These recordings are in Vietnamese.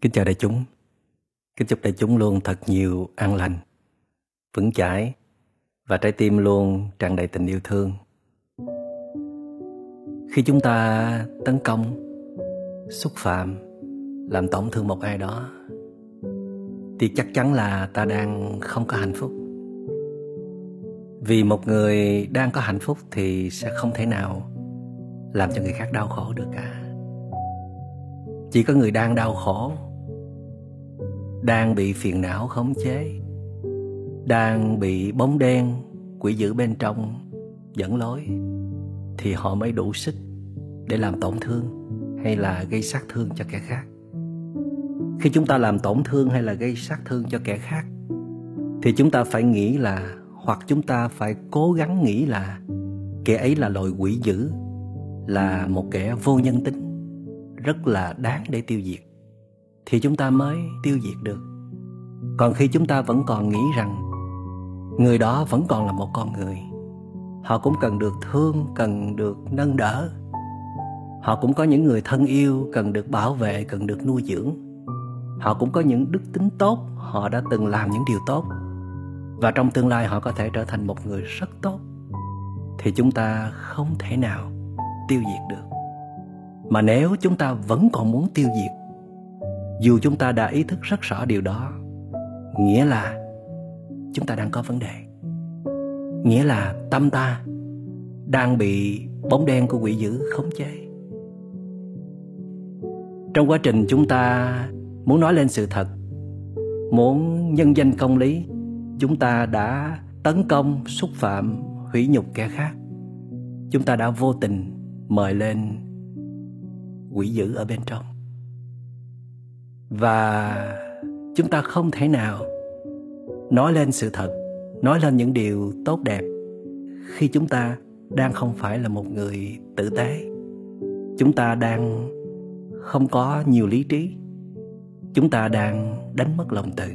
Kính chào đại chúng. Kính chúc đại chúng luôn thật nhiều an lành, vững chãi và trái tim luôn tràn đầy tình yêu thương. Khi chúng ta tấn công, xúc phạm, làm tổn thương một ai đó thì chắc chắn là ta đang không có hạnh phúc. Vì một người đang có hạnh phúc thì sẽ không thể nào làm cho người khác đau khổ được cả. Chỉ có người đang đau khổ đang bị phiền não khống chế, đang bị bóng đen, quỷ dữ bên trong dẫn lối, thì họ mới đủ sức để làm tổn thương hay là gây sát thương cho kẻ khác. Khi chúng ta làm tổn thương hay là gây sát thương cho kẻ khác, thì chúng ta phải nghĩ là, hoặc chúng ta phải cố gắng nghĩ là kẻ ấy là loài quỷ dữ, là một kẻ vô nhân tính, rất là đáng để tiêu diệt thì chúng ta mới tiêu diệt được. Còn khi chúng ta vẫn còn nghĩ rằng người đó vẫn còn là một con người, họ cũng cần được thương, cần được nâng đỡ. Họ cũng có những người thân yêu, cần được bảo vệ, cần được nuôi dưỡng. Họ cũng có những đức tính tốt, họ đã từng làm những điều tốt. Và trong tương lai họ có thể trở thành một người rất tốt. Thì chúng ta không thể nào tiêu diệt được. Mà nếu chúng ta vẫn còn muốn tiêu diệt dù chúng ta đã ý thức rất rõ điều đó, nghĩa là chúng ta đang có vấn đề. Nghĩa là tâm ta đang bị bóng đen của quỷ dữ khống chế. Trong quá trình chúng ta muốn nói lên sự thật, muốn nhân danh công lý, chúng ta đã tấn công, xúc phạm, hủy nhục kẻ khác. Chúng ta đã vô tình mời lên quỷ dữ ở bên trong và chúng ta không thể nào nói lên sự thật, nói lên những điều tốt đẹp khi chúng ta đang không phải là một người tử tế. Chúng ta đang không có nhiều lý trí. Chúng ta đang đánh mất lòng tự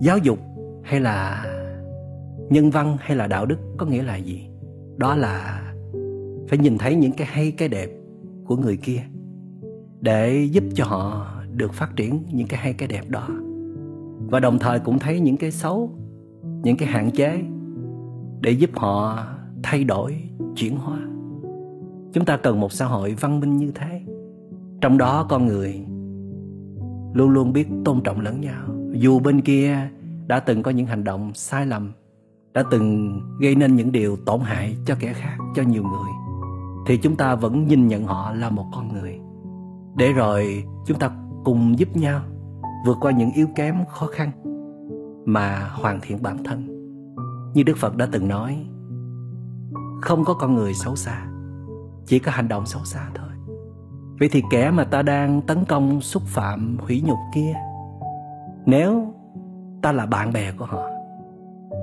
giáo dục hay là nhân văn hay là đạo đức có nghĩa là gì? Đó là phải nhìn thấy những cái hay, cái đẹp của người kia để giúp cho họ được phát triển những cái hay, cái đẹp đó. Và đồng thời cũng thấy những cái xấu, những cái hạn chế để giúp họ thay đổi, chuyển hóa. Chúng ta cần một xã hội văn minh như thế. Trong đó con người luôn luôn biết tôn trọng lẫn nhau. Dù bên kia đã từng có những hành động sai lầm, đã từng gây nên những điều tổn hại cho kẻ khác, cho nhiều người, thì chúng ta vẫn nhìn nhận họ là một con người để rồi chúng ta cùng giúp nhau vượt qua những yếu kém, khó khăn mà hoàn thiện bản thân. Như đức phật đã từng nói, không có con người xấu xa, chỉ có hành động xấu xa thôi. Vậy thì kẻ mà ta đang tấn công, xúc phạm, hủy nhục kia, nếu ta là bạn bè của họ,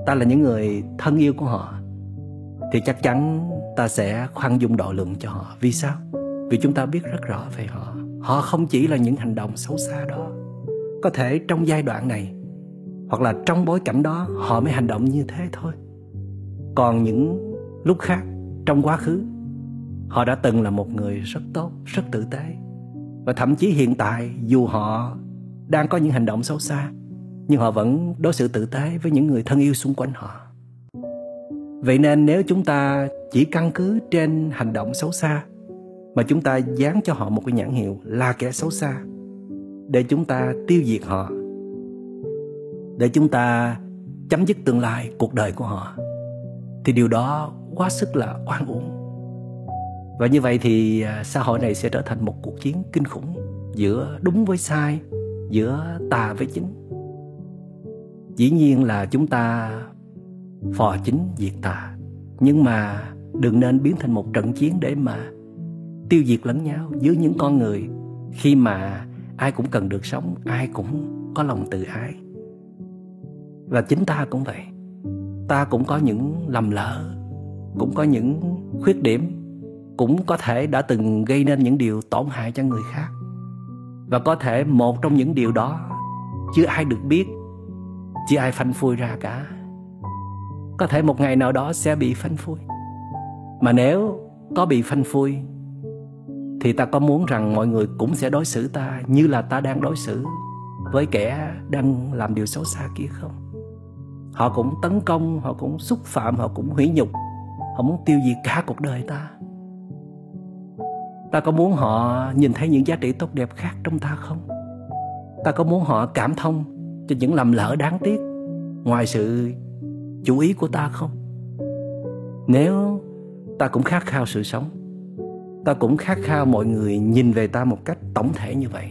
ta là những người thân yêu của họ, thì chắc chắn ta sẽ khoan dung độ lượng cho họ. Vì sao? Vì chúng ta biết rất rõ về họ họ không chỉ là những hành động xấu xa đó, có thể trong giai đoạn này hoặc là trong bối cảnh đó họ mới hành động như thế thôi. Còn những lúc khác, trong quá khứ, họ đã từng là một người rất tốt, rất tử tế. Và thậm chí hiện tại, dù họ đang có những hành động xấu xa, nhưng họ vẫn đối xử tử tế với những người thân yêu xung quanh họ. Vậy nên nếu chúng ta chỉ căn cứ trên hành động xấu xa mà chúng ta dán cho họ một cái nhãn hiệu là kẻ xấu xa, để chúng ta tiêu diệt họ, để chúng ta chấm dứt tương lai cuộc đời của họ, thì điều đó quá sức là oan uổng. Và như vậy thì à, xã hội này sẽ trở thành một cuộc chiến kinh khủng giữa đúng với sai, giữa tà với chính. Dĩ nhiên là chúng ta phò chính diệt tà, nhưng mà đừng nên biến thành một trận chiến để mà tiêu diệt lẫn nhau giữa những con người. Khi mà ai cũng cần được sống, ai cũng có lòng tự ái. Và chính ta cũng vậy. Ta cũng có những lầm lỡ, cũng có những khuyết điểm, cũng có thể đã từng gây nên những điều tổn hại cho người khác. Và có thể một trong những điều đó, chưa ai được biết, chưa ai phanh phui ra cả. Có thể một ngày nào đó sẽ bị phanh phui. Mà nếu có bị phanh phui thì ta có muốn rằng mọi người cũng sẽ đối xử ta như là ta đang đối xử với kẻ đang làm điều xấu xa kia không? Họ cũng tấn công, họ cũng xúc phạm, họ cũng hủy nhục. Họ muốn tiêu diệt cả cuộc đời ta. Ta có muốn họ nhìn thấy những giá trị tốt đẹp khác trong ta không? Ta có muốn họ cảm thông cho những lầm lỡ đáng tiếc ngoài sự chú ý của ta không? Nếu ta cũng khát khao sự sống ta cũng khát khao mọi người nhìn về ta một cách tổng thể như vậy.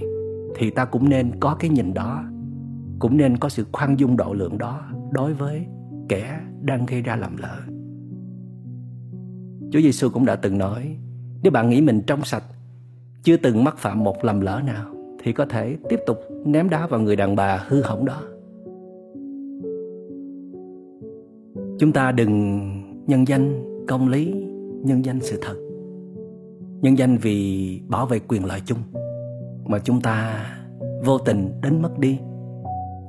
Thì ta cũng nên có cái nhìn đó, cũng nên có sự khoan dung độ lượng đó đối với kẻ đang gây ra lầm lỡ. Chúa Giêsu cũng đã từng nói, nếu bạn nghĩ mình trong sạch, chưa từng mắc phạm một lầm lỡ nào, thì có thể tiếp tục ném đá vào người đàn bà hư hỏng đó. Chúng ta đừng nhân danh công lý, nhân danh sự thật nhân danh vì bảo vệ quyền lợi chung, mà chúng ta vô tình đánh mất đi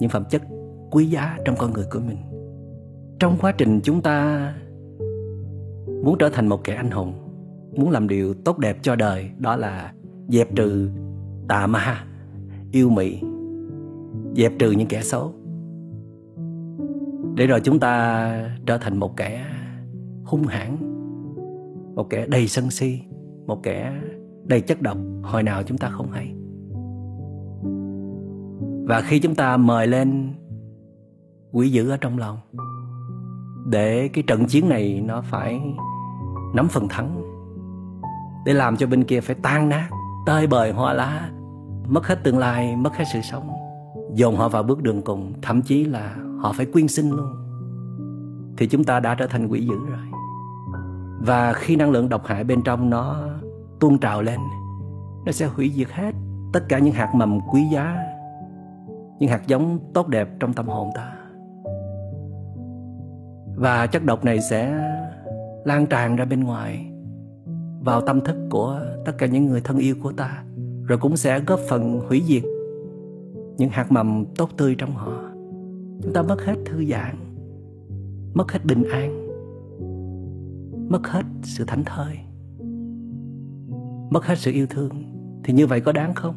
những phẩm chất quý giá trong con người của mình. Trong quá trình chúng ta muốn trở thành một kẻ anh hùng, muốn làm điều tốt đẹp cho đời, đó là dẹp trừ tà ma, yêu mị, dẹp trừ những kẻ xấu. Để rồi chúng ta trở thành một kẻ hung hãn, một kẻ đầy sân si một kẻ đầy chất độc, hồi nào chúng ta không hay. Và khi chúng ta mời lên quỷ dữ ở trong lòng, để cái trận chiến này nó phải nắm phần thắng, để làm cho bên kia phải tan nát, tơi bời hoa lá, mất hết tương lai, mất hết sự sống, dồn họ vào bước đường cùng, thậm chí là họ phải quyên sinh luôn, thì chúng ta đã trở thành quỷ dữ rồi và khi năng lượng độc hại bên trong nó tuôn trào lên, nó sẽ hủy diệt hết tất cả những hạt mầm quý giá, những hạt giống tốt đẹp trong tâm hồn ta. Và chất độc này sẽ lan tràn ra bên ngoài, vào tâm thức của tất cả những người thân yêu của ta, rồi cũng sẽ góp phần hủy diệt những hạt mầm tốt tươi trong họ. Chúng ta mất hết thư giãn, mất hết bình an mất hết sự thảnh thơi, mất hết sự yêu thương, thì như vậy có đáng không?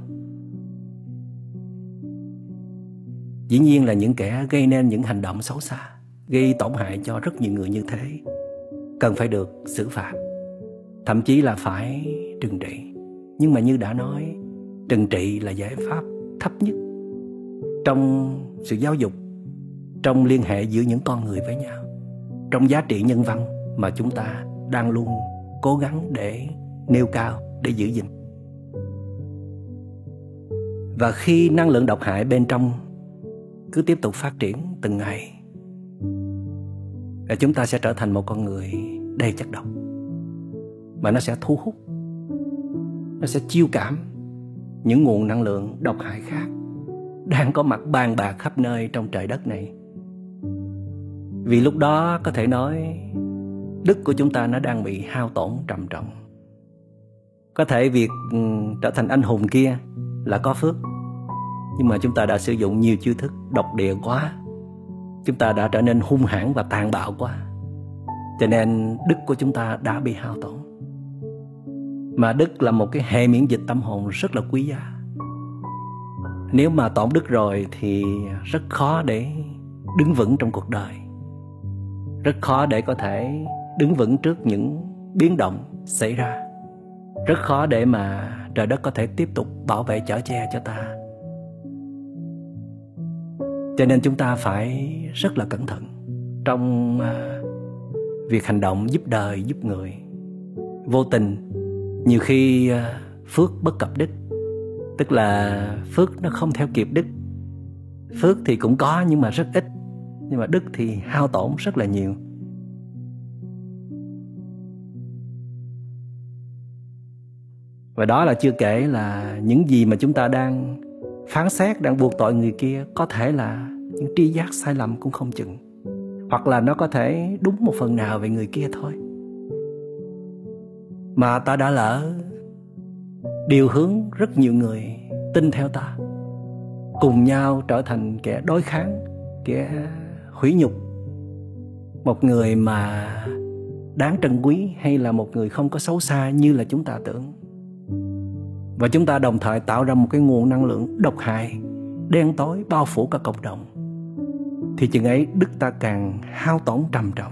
Dĩ nhiên là những kẻ gây nên những hành động xấu xa, gây tổn hại cho rất nhiều người như thế, cần phải được xử phạt, thậm chí là phải trừng trị. Nhưng mà như đã nói, trừng trị là giải pháp thấp nhất trong sự giáo dục, trong liên hệ giữa những con người với nhau, trong giá trị nhân văn mà chúng ta đang luôn cố gắng để nêu cao, để giữ gìn. Và khi năng lượng độc hại bên trong cứ tiếp tục phát triển từng ngày, là chúng ta sẽ trở thành một con người đầy chất độc. Mà nó sẽ thu hút, nó sẽ chiêu cảm những nguồn năng lượng độc hại khác đang có mặt bàn bạc khắp nơi trong trời đất này. Vì lúc đó có thể nói đức của chúng ta nó đang bị hao tổn trầm trọng. Có thể việc ừ, trở thành anh hùng kia là có phước, nhưng mà chúng ta đã sử dụng nhiều chiêu thức độc địa quá. Chúng ta đã trở nên hung hãn và tàn bạo quá. Cho nên đức của chúng ta đã bị hao tổn. Mà đức là một cái hệ miễn dịch tâm hồn rất là quý giá. Nếu mà tổn đức rồi thì rất khó để đứng vững trong cuộc đời. Rất khó để có thể đứng vững trước những biến động xảy ra. Rất khó để mà trời đất có thể tiếp tục bảo vệ chở che cho ta. Cho nên chúng ta phải rất là cẩn thận trong à, việc hành động giúp đời, giúp người. Vô tình, nhiều khi à, phước bất cập đức tức là phước nó không theo kịp đức phước thì cũng có nhưng mà rất ít, nhưng mà đức thì hao tổn rất là nhiều. Và đó là chưa kể là những gì mà chúng ta đang phán xét, đang buộc tội người kia, có thể là những tri giác sai lầm cũng không chừng. Hoặc là nó có thể đúng một phần nào về người kia thôi. Mà ta đã lỡ điều hướng rất nhiều người tin theo ta, cùng nhau trở thành kẻ đối kháng, kẻ hủy nhục. Một người mà đáng trân quý hay là một người không có xấu xa như là chúng ta tưởng và chúng ta đồng thời tạo ra một cái nguồn năng lượng độc hại, đen tối, bao phủ cả cộng đồng. Thì chừng ấy, đức ta càng hao tổn trầm trọng.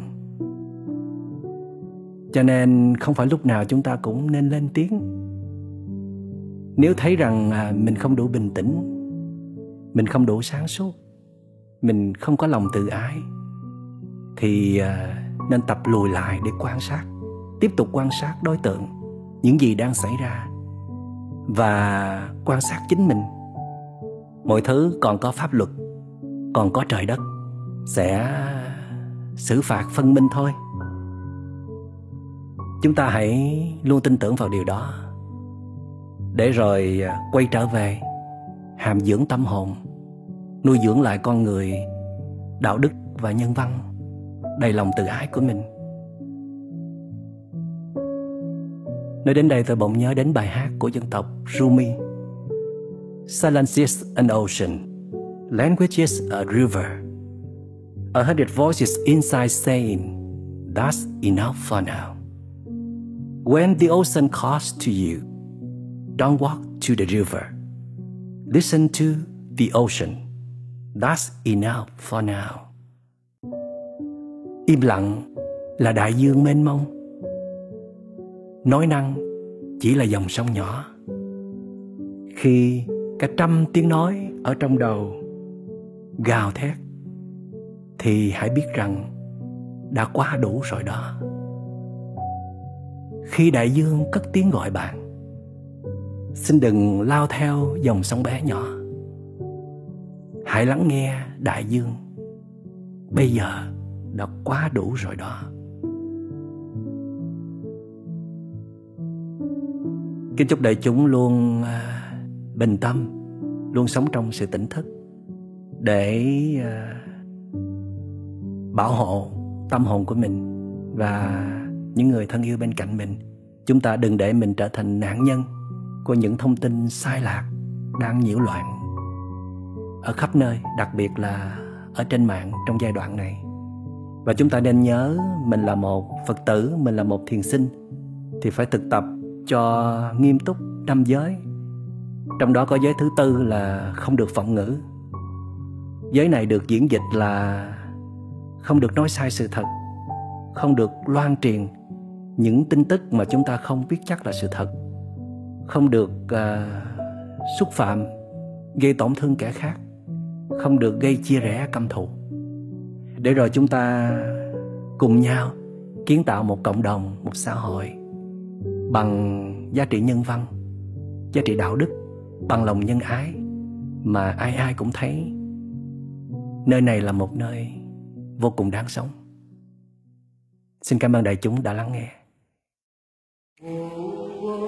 Cho nên không phải lúc nào chúng ta cũng nên lên tiếng. Nếu thấy rằng à, mình không đủ bình tĩnh, mình không đủ sáng suốt, mình không có lòng tự ái, thì à, nên tập lùi lại để quan sát, tiếp tục quan sát đối tượng những gì đang xảy ra và quan sát chính mình. Mọi thứ còn có pháp luật, còn có trời đất, sẽ xử phạt phân minh thôi. Chúng ta hãy luôn tin tưởng vào điều đó. Để rồi à, quay trở về, hàm dưỡng tâm hồn, nuôi dưỡng lại con người, đạo đức và nhân văn, đầy lòng tự ái của mình. Nói đến đây tôi bỗng nhớ đến bài hát của dân tộc Rumi. Silence is an ocean. Language is a river. A hundred voices inside saying, That's enough for now. When the ocean calls to you, Don't walk to the river. Listen to the ocean. That's enough for now. Im lặng là đại dương mênh mông nói năng chỉ là dòng sông nhỏ. Khi cả trăm tiếng nói ở trong đầu gào thét, thì hãy biết rằng đã quá đủ rồi đó. Khi đại dương cất tiếng gọi bạn, xin đừng lao theo dòng sông bé nhỏ. Hãy lắng nghe đại dương. Bây giờ đã quá đủ rồi đó. Kính chúc đại chúng luôn à, bình tâm, luôn sống trong sự tỉnh thức để à, bảo hộ tâm hồn của mình và những người thân yêu bên cạnh mình. Chúng ta đừng để mình trở thành nạn nhân của những thông tin sai lạc đang nhiễu loạn ở khắp nơi, đặc biệt là ở trên mạng trong giai đoạn này. Và chúng ta nên nhớ mình là một Phật tử, mình là một thiền sinh thì phải thực tập cho nghiêm túc năm giới. Trong đó có giới thứ tư là không được phỏng ngữ. Giới này được diễn dịch là không được nói sai sự thật không được loan truyền những tin tức mà chúng ta không biết chắc là sự thật không được uh, xúc phạm gây tổn thương kẻ khác không được gây chia rẽ căm thù. Để rồi chúng ta cùng nhau kiến tạo một cộng đồng một xã hội bằng giá trị nhân văn, giá trị đạo đức, bằng lòng nhân ái mà ai ai cũng thấy nơi này là một nơi vô cùng đáng sống xin cảm ơn đại chúng đã lắng nghe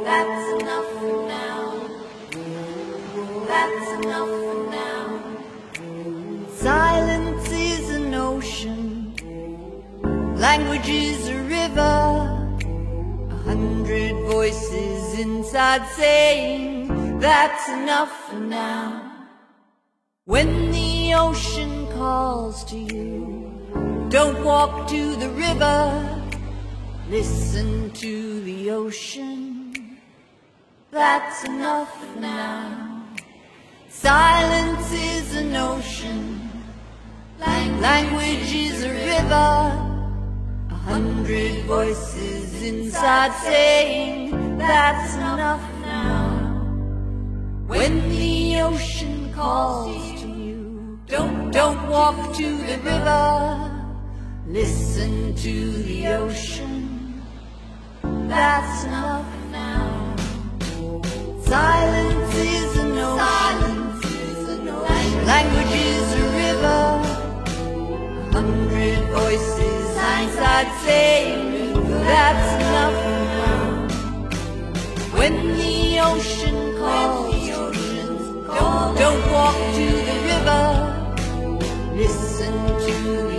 That's enough for now. That's enough for now. Silence is an ocean. Languages are voices inside saying that's enough for now. When the ocean calls to you, don't walk to the river, listen to the ocean. That's enough for now. Silence is an ocean, language is a river hundred voices inside saying that's enough now. When the ocean calls to you, don't, don't walk to the river. Listen to the ocean. That's enough now. Silence is an ocean. Language is a river. A hundred voices signs that say that's enough now. When the ocean calls, the ocean don't, don't walk to the river. Listen to